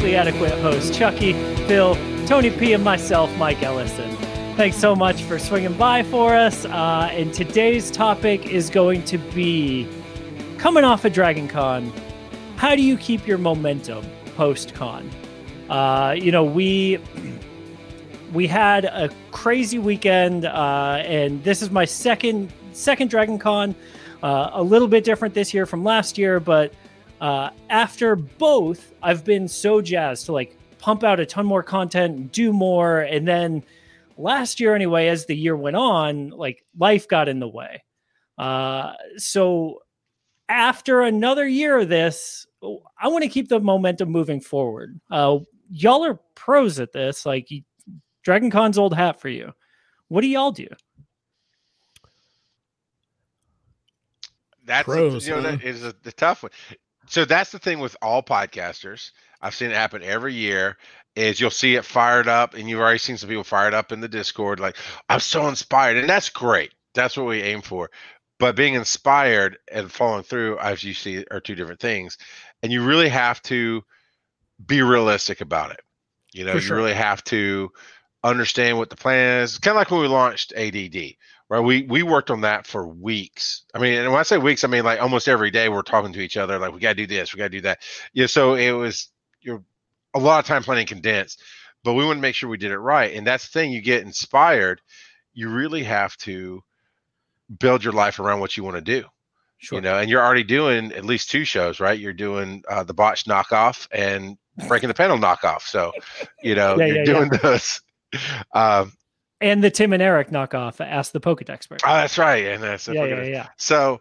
perfectly adequate hosts, Chucky, Phil, Tony P, and myself, Mike Ellison. Thanks so much for swinging by for us. Uh, and today's topic is going to be coming off of Dragon Con. How do you keep your momentum post con? Uh, you know, we we had a crazy weekend, uh, and this is my second second Dragon Con. Uh, a little bit different this year from last year, but uh, after both, I've been so jazzed to like pump out a ton more content, do more, and then last year anyway, as the year went on, like life got in the way. Uh, so after another year of this, I want to keep the momentum moving forward. Uh, y'all are pros at this. Like Dragon Con's old hat for you. What do y'all do? That's Pros, a, you know, that is a, the tough one. So that's the thing with all podcasters. I've seen it happen every year. Is you'll see it fired up, and you've already seen some people fired up in the Discord, like I'm so inspired, and that's great. That's what we aim for. But being inspired and following through, as you see, are two different things, and you really have to be realistic about it. You know, sure. you really have to understand what the plan is. Kind of like when we launched ADD, right? We we worked on that for weeks. I mean, and when I say weeks, I mean like almost every day we're talking to each other, like we got to do this, we got to do that. Yeah, so it was you're a lot of time planning condensed, but we want to make sure we did it right. And that's the thing, you get inspired. You really have to build your life around what you want to do. Sure. You know, and you're already doing at least two shows, right? You're doing uh, the botch knockoff and breaking the panel knockoff. So, you know, yeah, you're yeah, doing yeah. those. Um, and the Tim and Eric knockoff, Ask the Pokedex expert. Oh, that's right. And that's yeah, yeah, yeah. So,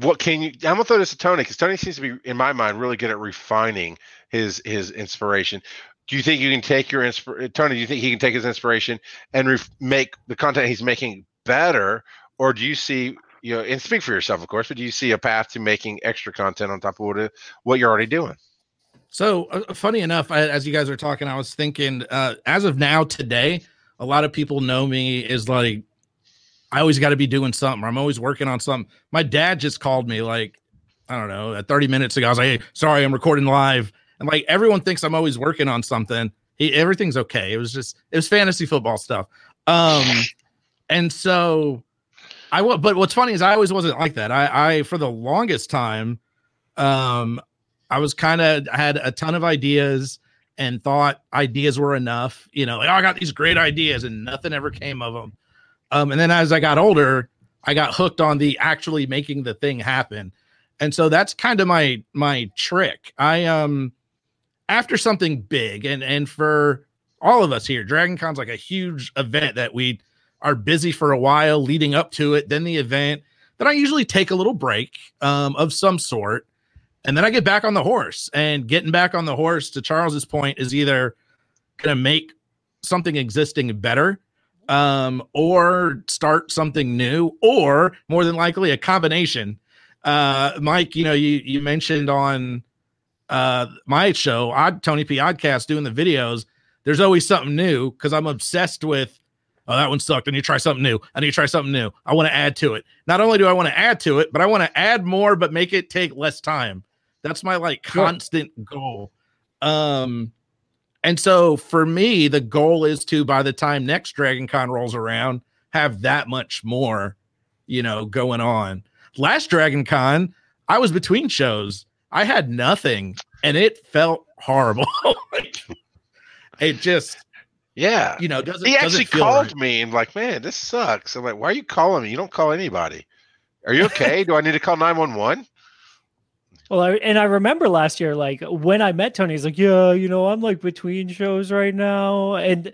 what can you? I'm gonna throw this to Tony because Tony seems to be, in my mind, really good at refining his his inspiration. Do you think you can take your inspiration, Tony? Do you think he can take his inspiration and ref- make the content he's making better, or do you see you know? And speak for yourself, of course, but do you see a path to making extra content on top of what what you're already doing? So uh, funny enough, I, as you guys are talking, I was thinking, uh, as of now, today, a lot of people know me is like, I always got to be doing something. I'm always working on something. My dad just called me like, I don't know, 30 minutes ago. I was like, hey, sorry, I'm recording live. And like everyone thinks I'm always working on something. He, everything's okay. It was just, it was fantasy football stuff. Um, and so I but what's funny is I always wasn't like that. I, I, for the longest time, um, I was kind of had a ton of ideas and thought ideas were enough. You know, like, oh, I got these great ideas and nothing ever came of them. Um, and then as I got older, I got hooked on the actually making the thing happen. And so that's kind of my my trick. I um after something big and and for all of us here, Dragon Con's like a huge event that we are busy for a while leading up to it, then the event. Then I usually take a little break um, of some sort and then I get back on the horse. And getting back on the horse, to Charles's point, is either going to make something existing better um, or start something new, or more than likely a combination. Uh, Mike, you know, you you mentioned on uh, my show, Odd Tony P. Oddcast, doing the videos. There's always something new because I'm obsessed with. Oh, that one sucked. I need to try something new. I need to try something new. I want to add to it. Not only do I want to add to it, but I want to add more, but make it take less time. That's my like constant sure. goal. Um, and so for me, the goal is to by the time next Dragon Con rolls around, have that much more, you know, going on. Last Dragon Con, I was between shows. I had nothing, and it felt horrible. it just yeah, you know, doesn't he actually doesn't called right. me and like, man, this sucks. I'm like, why are you calling me? You don't call anybody. Are you okay? Do I need to call 911? Well, I, and I remember last year, like when I met Tony, he's like, "Yeah, you know, I'm like between shows right now," and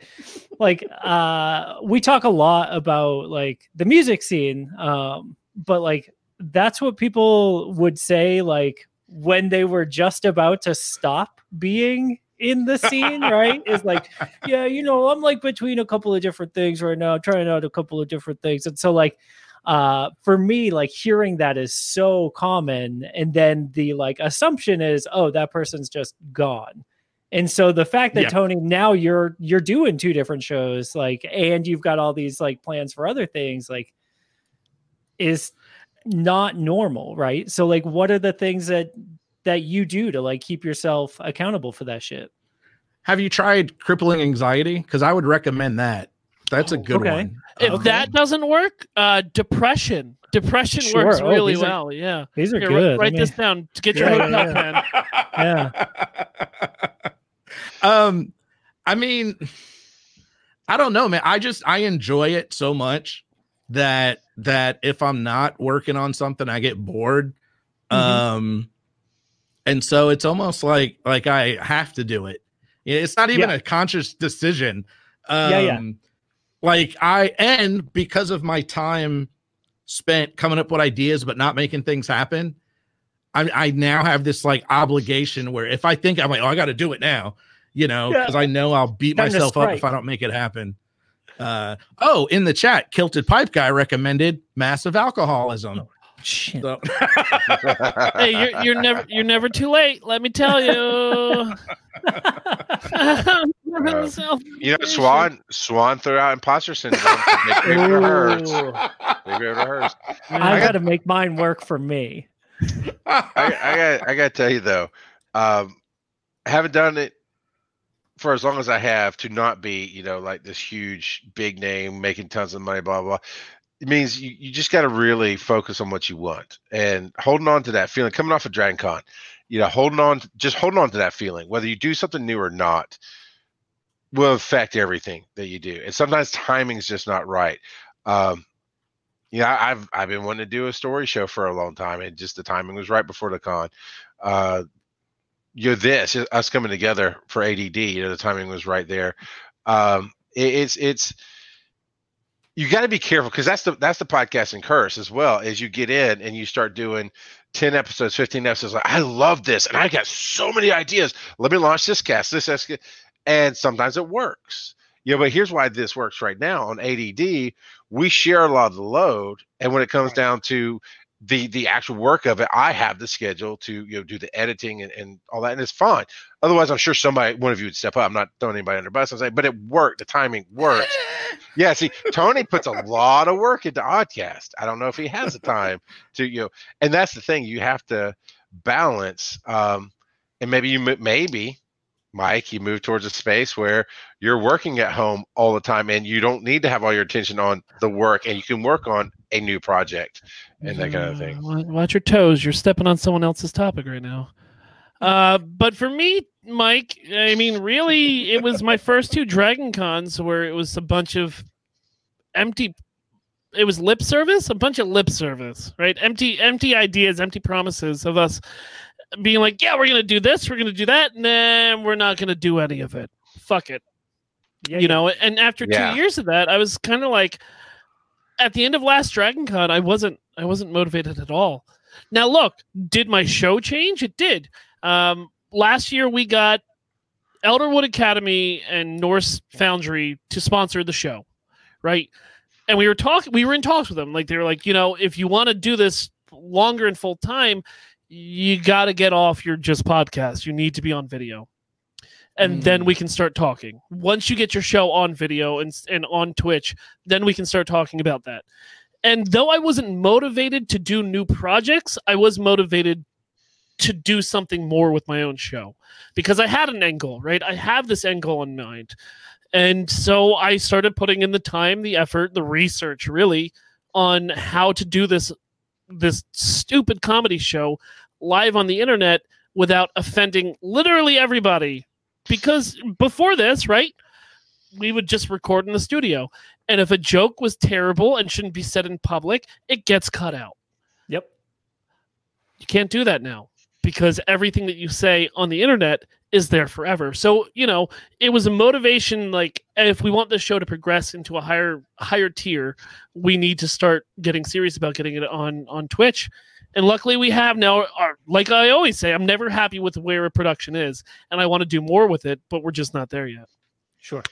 like uh, we talk a lot about like the music scene, um, but like that's what people would say, like when they were just about to stop being in the scene, right? Is like, yeah, you know, I'm like between a couple of different things right now, trying out a couple of different things, and so like uh for me like hearing that is so common and then the like assumption is oh that person's just gone and so the fact that yeah. tony now you're you're doing two different shows like and you've got all these like plans for other things like is not normal right so like what are the things that that you do to like keep yourself accountable for that shit. Have you tried crippling anxiety? Because I would recommend that. That's a good Okay. one. If Okay. that doesn't work, uh, depression. Depression Sure. works Oh, really these are- well. yeah. These are Here, write- good. Write, I this down. to Get your Yeah, hotel yeah, pen. yeah. um, I mean, I don't know, man. I just I enjoy it so much that that if I'm not working on something, I get bored. Mhm. Um, and so it's almost like like I have to do it. It's not even Yeah. a conscious decision. Um, Yeah, yeah. Like I and because of my time spent coming up with ideas but not making things happen, I, I now have this like obligation where if I think I'm like, oh, I got to do it now, you know, Yeah. because I know I'll beat Time myself up if. I don't make it happen. Uh, oh, in the chat, Kilted Pipe Guy recommended massive alcoholism. Shit. So, hey, you're, you're never you're never too late. Let me tell you. You know, Swan Swan threw out imposter syndrome. to make room for hers. Ooh. Make room for. I I got got- to make mine work for me. I, I got I got to tell you though, um, I haven't done it for as long as I have to not be, you know, like this huge big name making tons of money, blah blah. It means you, you just got to really focus on what you want and holding on to that feeling. Coming off of Dragon Con, you know, holding on, just holding on to that feeling, whether you do something new or not, will affect everything that you do. And sometimes timing's just not right. Um, yeah, I've I've been wanting to do a story show for a long time, and just the timing was right before the con. Uh, you're this us coming together for ADD. You know, the timing was right there. Um, it, it's it's you got to be careful because that's the that's the podcasting curse as well. As you get in and you start doing ten episodes, fifteen episodes, like I love this, and I got so many ideas. Let me launch this cast, this, this and sometimes it works. Yeah, but here's why this works right now on ADD. We share a lot of the load, and when it comes down to the the actual work of it, I have the schedule to you know do the editing and, and all that, and it's fine. Otherwise, I'm sure somebody, one of you would step up. I'm not throwing anybody under the bus. I'm saying, but it worked. The timing worked. Yeah, see, Tony puts a lot of work into Oddcast. I don't know if he has the time to you know, and that's the thing. You have to balance. Um, and maybe you maybe Mike, you move towards a space where you're working at home all the time and you don't need to have all your attention on the work and you can work on a new project and that kind of thing. Watch your toes. You're stepping on someone else's topic right now. Uh, but for me, Mike, I mean, really, it was my first two Dragon Cons where it was a bunch of empty. It was lip service, a bunch of lip service, right? Empty, empty ideas, empty promises of us being like, "Yeah, we're gonna do this, we're gonna do that," and then we're not gonna do any of it. Fuck it. Yeah, you know and after Yeah. two years of that i was kind of like at the end of last dragon con i wasn't i wasn't motivated at all. Now look did my show change? It did. Um last year we got elderwood academy and norse foundry to sponsor the show right? And we were talking we were in talks with them. Like they were like you know if you want to do this longer and full time you got to get off your just podcast you need to be on video and then we mm. can start talking. Once you get your show on video and and on Twitch, then we can start talking about that. And though I wasn't motivated to do new projects, I was motivated to do something more with my own show because I had an end goal, right? I have this end goal in mind. And so I started putting in the time, the effort, the research really on how to do this this stupid comedy show live on the internet without offending literally everybody because before this, right, we would just record in the studio. And if a joke was terrible and shouldn't be said in public, it gets cut out. Yep. You can't do that now because everything that you say on the internet is there forever. So, you know, it was a motivation like if we want this show to progress into a higher higher tier, we need to start getting serious about getting it on on Twitch. And luckily we have now our, like I always say, I'm never happy with where a production is and I want to do more with it, but we're just not there yet. Sure.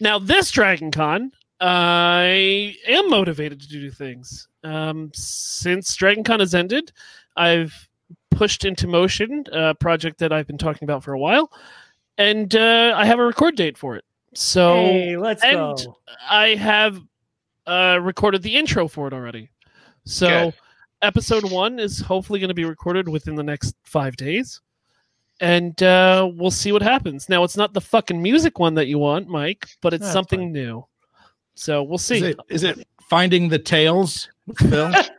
Now, this Dragon Con, I am motivated to do things. Um, since Dragon Con has ended, I've pushed into motion a project that I've been talking about for a while, and uh, I have a record date for it. So hey, let's and go. I have uh, recorded the intro for it already. So Good. Episode one is hopefully going to be recorded within the next five days, and uh, we'll see what happens. Now, it's not the fucking music one that you want, Mike, but it's That's something fine. new. So we'll see. Is it, is it finding the tails, Phil?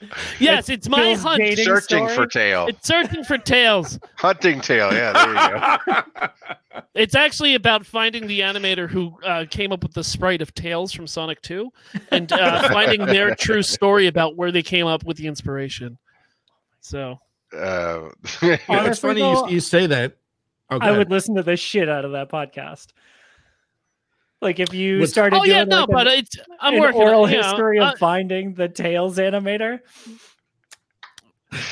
yes, it's my Phil's hunt. dating Searching story? for tail. It's searching for tails. Hunting tail. Yeah, there you go. It's actually about finding the animator who uh, came up with the sprite of Tails from Sonic 2 and uh, finding their true story about where they came up with the inspiration. So, Uh, You it's funny though, you, you say that. Okay. I would listen to the shit out of that podcast. Like if you What's- started oh yeah, doing no, like but an, it's I'm an working oral on, you know, history uh, of finding the Tails animator.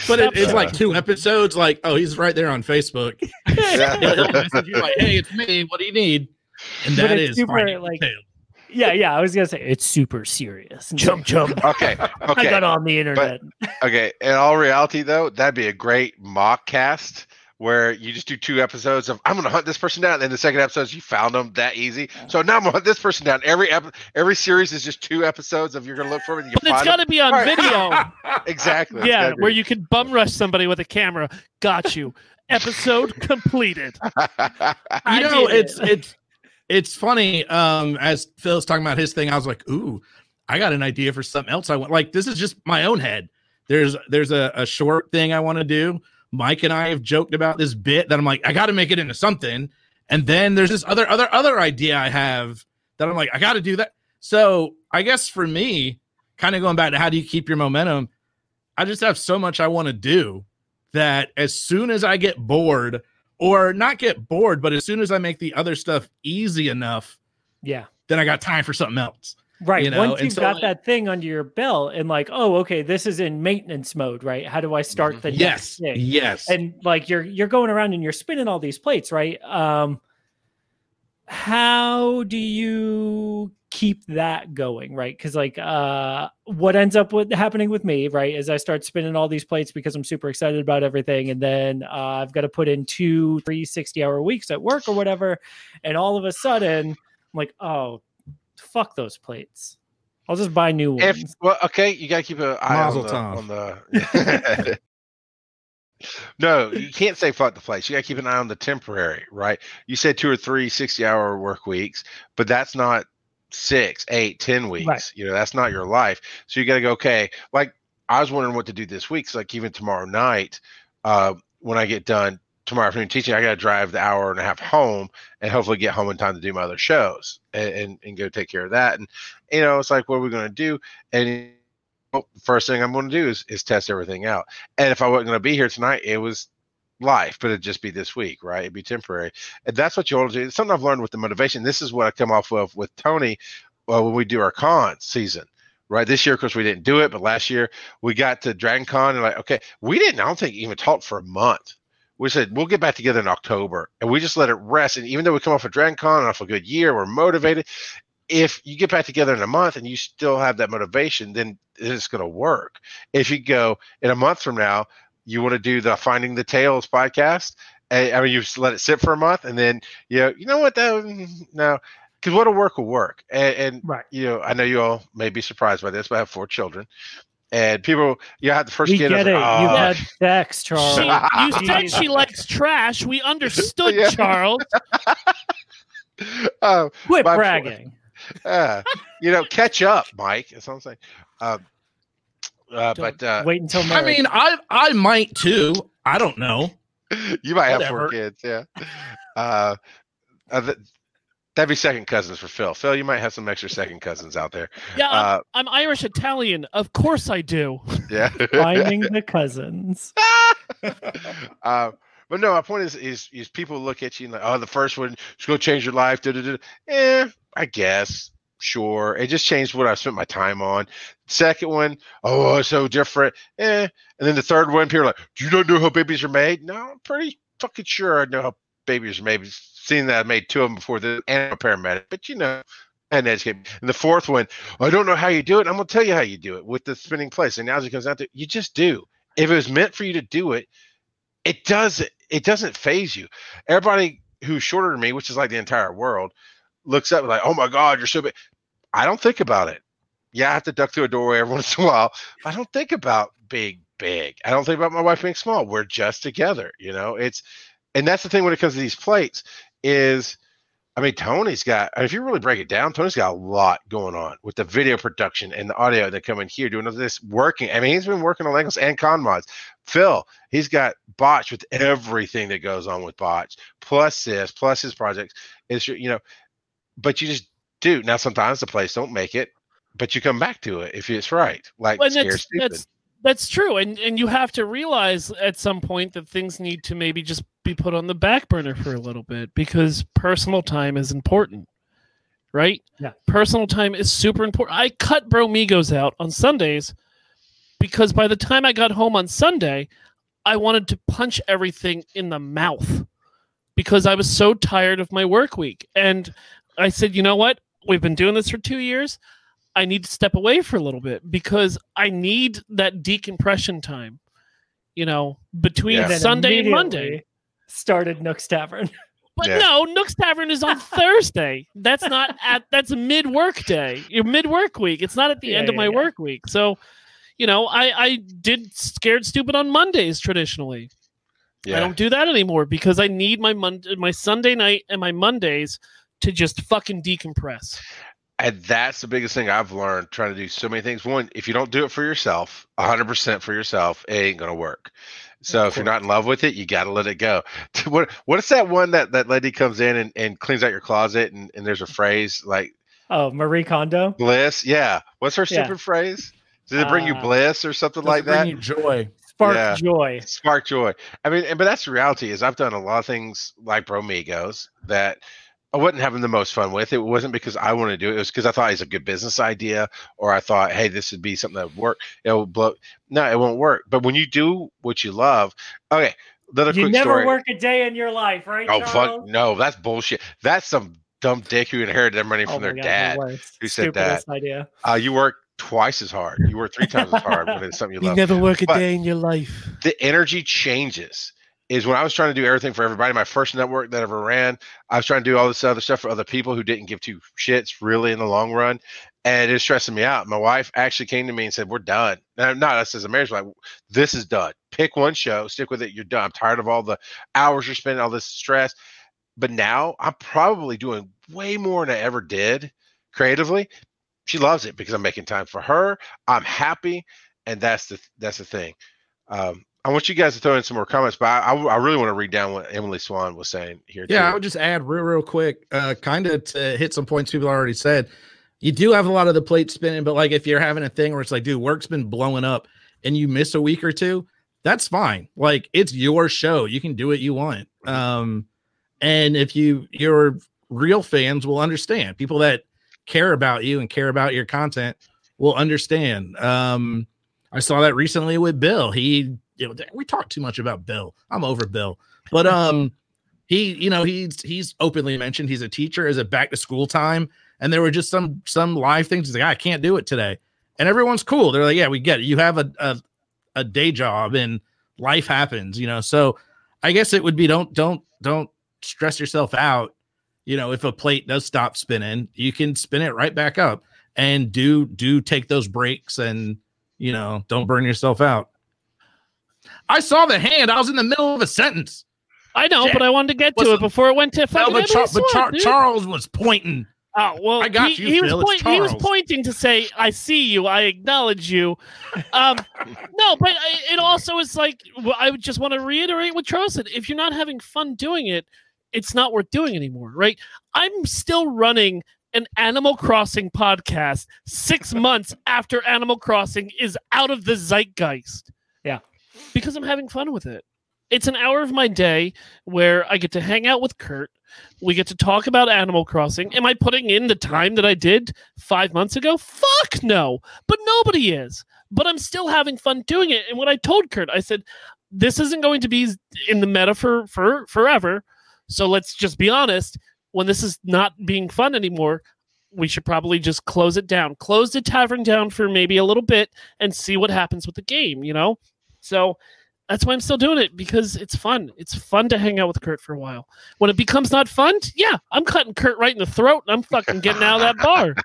but it, it's like two episodes. Like, oh, he's right there on Facebook. yeah. He'll like, hey, it's me. What do you need? And But that it's is super, like- tail. Yeah, yeah. I was gonna say it's super serious. Jump, jump. Okay. okay. I got on the internet. Okay. In all reality, though, that'd be a great mock cast where you just do two episodes of I'm going to hunt this person down, and then the second episode is you found them that easy. So now I'm going to hunt this person down. Every ep- every series is just two episodes of you're going to look for them. And you But it's find got to be on Right. video. exactly. Yeah, be- where you can bum rush somebody with a camera. Got you. Episode completed. You know, it's it. it's it's funny. Um, as Phil's talking about his thing, I was like, ooh, I got an idea for something else. I want like this is just my own head. There's there's a, a short thing I want to do. Mike and I have joked about this bit that I'm like, I got to make it into something. And then there's this other other other idea I have that I'm like, I got to do that. So I guess for me, kind of going back to how do you keep your momentum, I just have so much I want to do that as soon as I get bored, or not get bored, but as soon as I make the other stuff easy enough, yeah. then I got time for something else. Right. you know, Once you've so, got like- that thing under your belt and like, oh, okay, this is in maintenance mode, right? How do I start the Yes, next thing? yes. And like you're you're going around and you're spinning all these plates, right? Um how do you keep that going, right? Because like uh what ends up with happening with me, right, is I start spinning all these plates because I'm super excited about everything, and then uh, I've got to put in two, three 60 hour weeks at work or whatever, and all of a sudden I'm like, oh, fuck those plates. I'll just buy new ones. If well, okay, you got to keep an eye Mazel on the, on the. no, you can't say fuck the place. You got to keep an eye on the temporary, right? You said two or three 60 hour work weeks, but that's not six, eight, ten weeks. Right. You know, that's not your life. So you got to go, okay, like I was wondering what to do this week. So like even tomorrow night, uh, when I get done tomorrow afternoon teaching, I got to drive the hour and a half home and hopefully get home in time to do my other shows and, and, and go take care of that. And, you know, it's like, what are we going to do? And oh, well, first thing I'm going to do is, is test everything out. And if I wasn't going to be here tonight, it was life, but it'd just be this week, right? It'd be temporary. And that's what you want to do. It's something I've learned with the motivation. This is what I come off of with Tony well, when we do our con season. Right this year, of course, we didn't do it, but last year we got to Dragon Con and like, okay, we didn't. I don't think even talk for a month we said we'll get back together in October, and we just let it rest. And even though we come off a Dragon Con and off a good year, we're motivated. If you get back together in a month and you still have that motivation, then it's going to work. If you go in a month from now, you want to do the Finding the Tails podcast. And, I mean, you just let it sit for a month, and then you know, you know what? That mm, no, because what'll work will work. And, and Right. you know, I know you all may be surprised by this, but I have four children, and people, you had the first We kid. I get it. like, You've "Oh, had sex, Charles. She, you said she likes trash. We understood, Yeah. Charles. oh, Quit bragging. uh, you know, catch up, Mike. That's what I'm saying. Um, uh, but uh, Wait until I mean, I I might too. I don't know. you might have four kids, yeah. Uh, uh, th- that'd be second cousins for Phil. Phil, you might have some extra second cousins out there. Yeah, I'm, Uh, I'm Irish Italian. Of course I do. yeah. finding the cousins. uh, but no, my point is, is, is people look at you and like, oh, the first one is going to change your life. Da, da, da. Eh, I guess, sure. It just changed what I spent my time on. Second one, oh, it's so different. Eh. And then the third one, people are like, do you not know how babies are made? No, I'm pretty fucking sure I know how babies are made. Seeing that I made two of them before the and a paramedic, but you know. And educate. And the fourth one, I don't know how you do it. I'm gonna tell you how you do it with the spinning place. And now as it comes out to you just do. If it was meant for you to do it, it does it doesn't phase you. Everybody who's shorter than me, which is like the entire world, looks up like, oh my God, you're so big. I don't think about it. Yeah, I have to duck through a doorway every once in a while. I don't think about being big. I don't think about my wife being small. We're just together, you know. It's and that's the thing when it comes to these plates is I mean, Tony's got, if you really break it down, Tony's got a lot going on with the video production and the audio that come in here doing all this working. I mean, he's been working on angles and con mods. Phil, he's got botch with everything that goes on with botch, plus this, plus his projects. It's, you know, but you just do. Now, sometimes the plays don't make it, but you come back to it if it's right. Like, Well, that's, that's that's true, and and you have to realize at some point that things need to maybe just be put on the back burner for a little bit because personal time is important, right? Yeah. personal time is super important. I cut Bromigos out on Sundays because by the time I got home on Sunday, I wanted to punch everything in the mouth because I was so tired of my work week, and I said, you know what? We've been doing this for two years. I need to step away for a little bit because I need that decompression time. You know, between Yeah. Sunday and Monday. Immediately Started Nook's Tavern. But Yeah. no, Nook's Tavern is on Thursday. That's not at that's a mid work day. Your mid work week. It's not at the Yeah, end of yeah, my yeah. work week. So, you know, I I did scared stupid on Mondays traditionally. I don't do that anymore because I need my Mon- my Sunday night and my Mondays to just fucking decompress. And that's the biggest thing I've learned trying to do so many things. One, if you don't do it for yourself, 100% for yourself, it ain't going to work. So if you're not in love with it, you got to let it go. What what is that one that that lady comes in and, and cleans out your closet and, and there's a phrase like Oh, Marie Kondo. bliss? Yeah. What's her Yeah. stupid phrase? Does it bring you Uh, bliss or something Does like it bring that? you joy. Spark Yeah. joy. Spark joy. I mean, and- but that's the reality is I've done a lot of things like Bromigos that I wasn't having the most fun with. It wasn't because I wanted to do it. It was because I thought it's a good business idea, or I thought, hey, this would be something that would work. It'll blow. No, it won't work. But when you do what you love, okay. Another You quick never story. work a day in your life, right? oh Charles? fuck, no, that's bullshit. That's some dumb dick who inherited their money Oh from my their God, dad. worst. who said that. Stupidest idea. Uh, you work twice as hard. You work three times as hard when it's something you love. You never work a But- day in your life. the energy changes is when I was trying to do everything for everybody. My first network that ever ran, I was trying to do all this other stuff for other people who didn't give two shits really in the long run, and it was stressing me out. My wife actually came to me and said, "We're done." Now, not us as a marriage, like this is done. Pick one show, stick with it. You're done. I'm tired of all the hours you're spending, all this stress. But now I'm probably doing way more than I ever did creatively. She loves it because I'm making time for her. I'm happy, and that's the that's the thing. Um, I want you guys to throw in some more comments, but I, I, really want to read down what Emily Swan was saying here. Yeah, I would just add real, real quick, uh, kind of to hit some points people already said. You do have a lot of the plate spinning, but like if you're having a thing where it's like, dude, work's been blowing up and you miss a week or two, that's fine. Like it's your show. You can do what you want. Um, and if you your real fans will understand, people that care about you and care about your content will understand. Um, I saw that recently with Bill. He, you know, we talk too much about Bill. I'm over Bill, but um, he, you know, he's he's openly mentioned he's a teacher. Is it back to school time? And there were just some some live things. He's like, I can't do it today, and everyone's cool. They're like, yeah, we get it. You have a a, a day job and life happens, you know. So I guess it would be don't don't don't stress yourself out. You know, if a plate does stop spinning, you can spin it right back up and do do take those breaks and you know don't burn yourself out. I saw the hand. I was in the middle of a sentence. I know, but I wanted to get to it before it went to No, fucking but, Char- but Char-. Charles was pointing. Oh well, I got he, you, he was Phil. Point, he was pointing to say, "I see you. I acknowledge you." Um, no, but I, it also is like I would just want to reiterate what Charles said. If you're not having fun doing it, it's not worth doing anymore, right? I'm still running an Animal Crossing podcast six months after Animal Crossing is out of the zeitgeist. Because I'm having fun with it. It's an hour of my day where I get to hang out with Kurt. We get to talk about Animal Crossing. Am I putting in the time that I did five months ago? Fuck no. But nobody is. But I'm still having fun doing it. And what I told Kurt, I said, this isn't going to be in the meta for, for forever. So let's just be honest. When this is not being fun anymore, we should probably just close it down. Close the tavern down for maybe a little bit and see what happens with the game, you know? So that's why I'm still doing it because it's fun. It's fun to hang out with Kurt for a while. When it becomes not fun, yeah, I'm cutting Kurt right in the throat and I'm fucking getting out of that bar.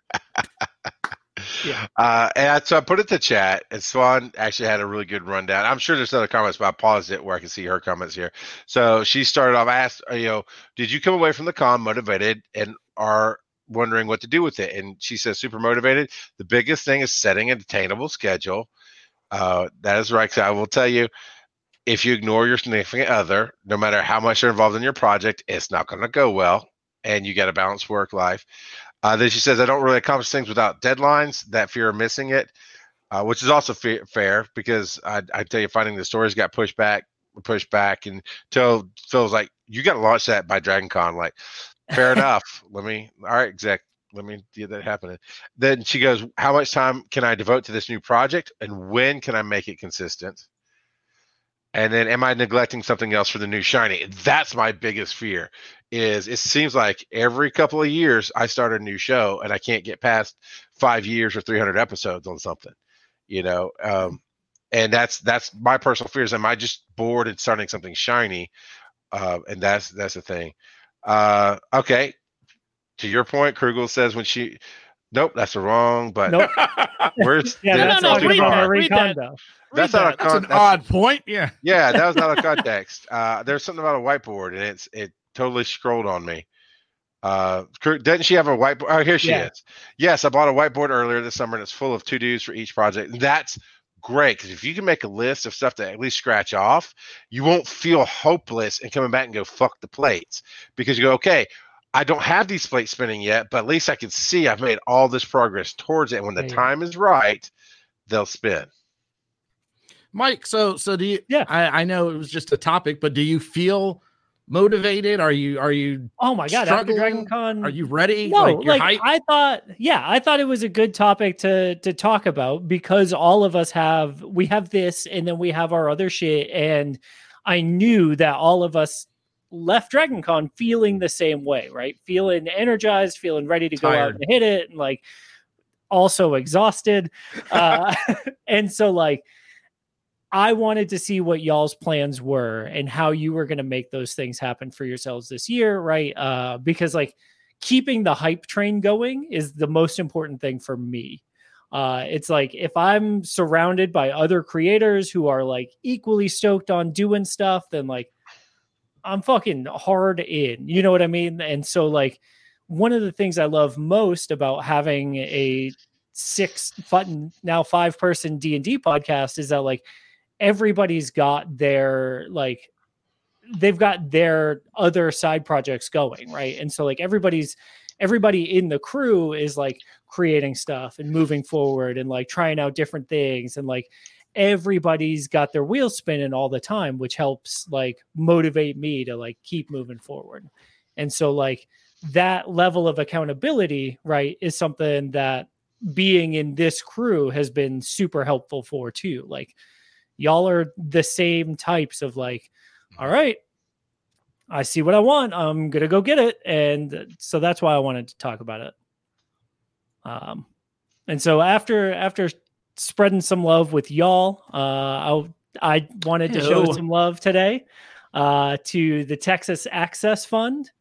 Yeah. Uh, and so I put it to chat, and Swan actually had a really good rundown. I'm sure there's other comments, but I paused it where I can see her comments here. So she started off, I asked, you know, did you come away from the con motivated and are wondering what to do with it? And she says, super motivated. The biggest thing is setting an attainable schedule. Uh, that is right. So I will tell you, if you ignore your significant other, no matter how much they're involved in your project, it's not going to go well. And you got to balance work life. Uh, then she says, I don't really accomplish things without deadlines, that fear of missing it, uh, which is also fa- fair because I, I tell you, finding the stories got pushed back, pushed back until Phil's like, you got to launch that by Dragon Con. Like, fair enough. Let me, all right, exec, let me get that happening. Then she goes, How much time can I devote to this new project and when can I make it consistent? And then am I neglecting something else for the new shiny? That's my biggest fear is it seems like every couple of years I start a new show and I can't get past five years or 300 episodes on something, you know? Um, and that's, that's my personal fear is Am I just bored and starting something shiny? Uh, and that's, that's the thing. Uh, okay. To your point, Krugel says when she, nope, that's the wrong, but Nope. where's, Yeah, No, that's no, no, talking read that, Marie read that. That's Read not a that. That's an that's- odd point. Yeah. Yeah, that was not a context. Uh, there's something about a whiteboard, and it's it totally scrolled on me. Uh, Kr- doesn't she have a whiteboard? Oh, here she Yeah. is. Yes, I bought a whiteboard earlier this summer, and it's full of to dos for each project. That's great because if you can make a list of stuff to at least scratch off, you won't feel hopeless and coming back and go fuck the plates because you go okay. I don't have these plates spinning yet, but at least I can see I've made all this progress towards it. And when the There time is right, they'll spin. Mike, so so do you Yeah. I, I know it was just a topic, but do you feel motivated? Are you are you Oh my god, after Dragon Con are you ready? No, like your like hype? I thought, yeah, I thought it was a good topic to to talk about because all of us have we have this and then we have our other shit, and I knew that all of us left Dragon Con feeling the same way, right? Feeling energized, feeling ready to go out and hit it, and like also exhausted. Uh, and so like I wanted to see what y'all's plans were and how you were going to make those things happen for yourselves this year, right? Uh, because like keeping the hype train going is the most important thing for me. Uh, it's like if I'm surrounded by other creators who are like equally stoked on doing stuff, then like I'm fucking hard in. You know what I mean? And so like one of the things I love most about having a six button now five person D&D podcast is that like everybody's got their like they've got their other side projects going, right? And so like everybody's everybody in the crew is like creating stuff and moving forward and like trying out different things and like everybody's got their wheels spinning all the time which helps like motivate me to like keep moving forward. And so like that level of accountability right is something that being in this crew has been super helpful for too. Like y'all are the same types of like all right i see what i want i'm gonna go get it. And so that's why i wanted to talk about it. Um and so after after spreading some love with y'all uh i i wanted to show some love today uh to the texas access fund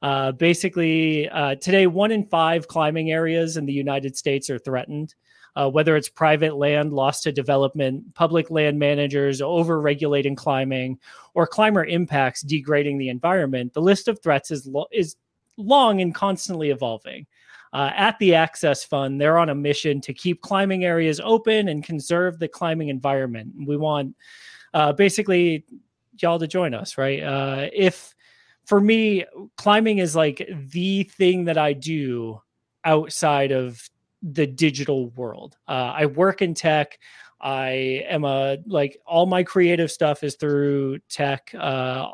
uh, basically, uh, today, one in five climbing areas in the United States are threatened. Uh, whether it's private land lost to development, public land managers over regulating climbing, or climber impacts degrading the environment, the list of threats is, lo- is long and constantly evolving. Uh, at the Access Fund, they're on a mission to keep climbing areas open and conserve the climbing environment. We want uh, basically y'all to join us, right? Uh, if for me, climbing is like the thing that I do outside of the digital world. Uh, I work in tech. I am a like all my creative stuff is through tech. Uh,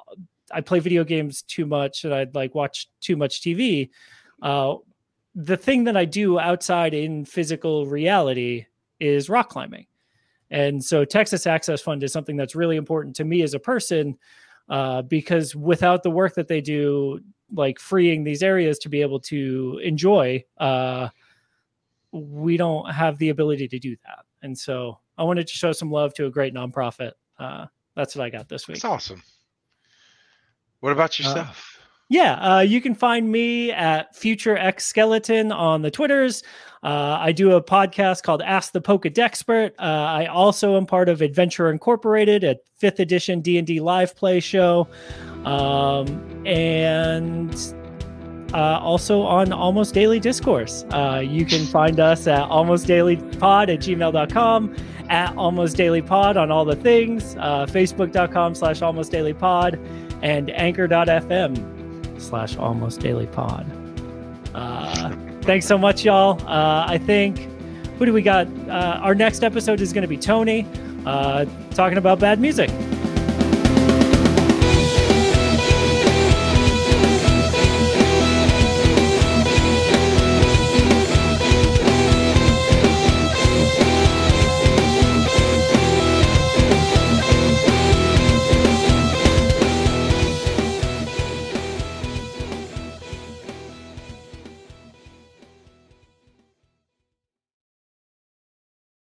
I play video games too much and I'd like watch too much TV. Uh, the thing that I do outside in physical reality is rock climbing. And so Texas Access Fund is something that's really important to me as a person uh, because without the work that they do, like freeing these areas to be able to enjoy, uh, we don't have the ability to do that. And so I wanted to show some love to a great nonprofit. Uh, that's what I got this week. That's awesome. What about Uh, yourself? Yeah, uh, you can find me at Future X Skeleton on the Twitters. Uh, I do a podcast called Ask the Pokedexpert. Uh, I also am part of Adventure Incorporated, a fifth edition D and D live play show, um, and uh, also on Almost Daily Discourse. Uh, you can find us at almostdailypod at gmail.com, at Almost Daily Pod on all the things, uh, facebook.com slash almost daily pod, and anchor.fm slash almost daily pod. Uh, thanks so much, y'all. Uh, I think, who do we got? Uh, our next episode is going to be Tony uh, talking about bad music.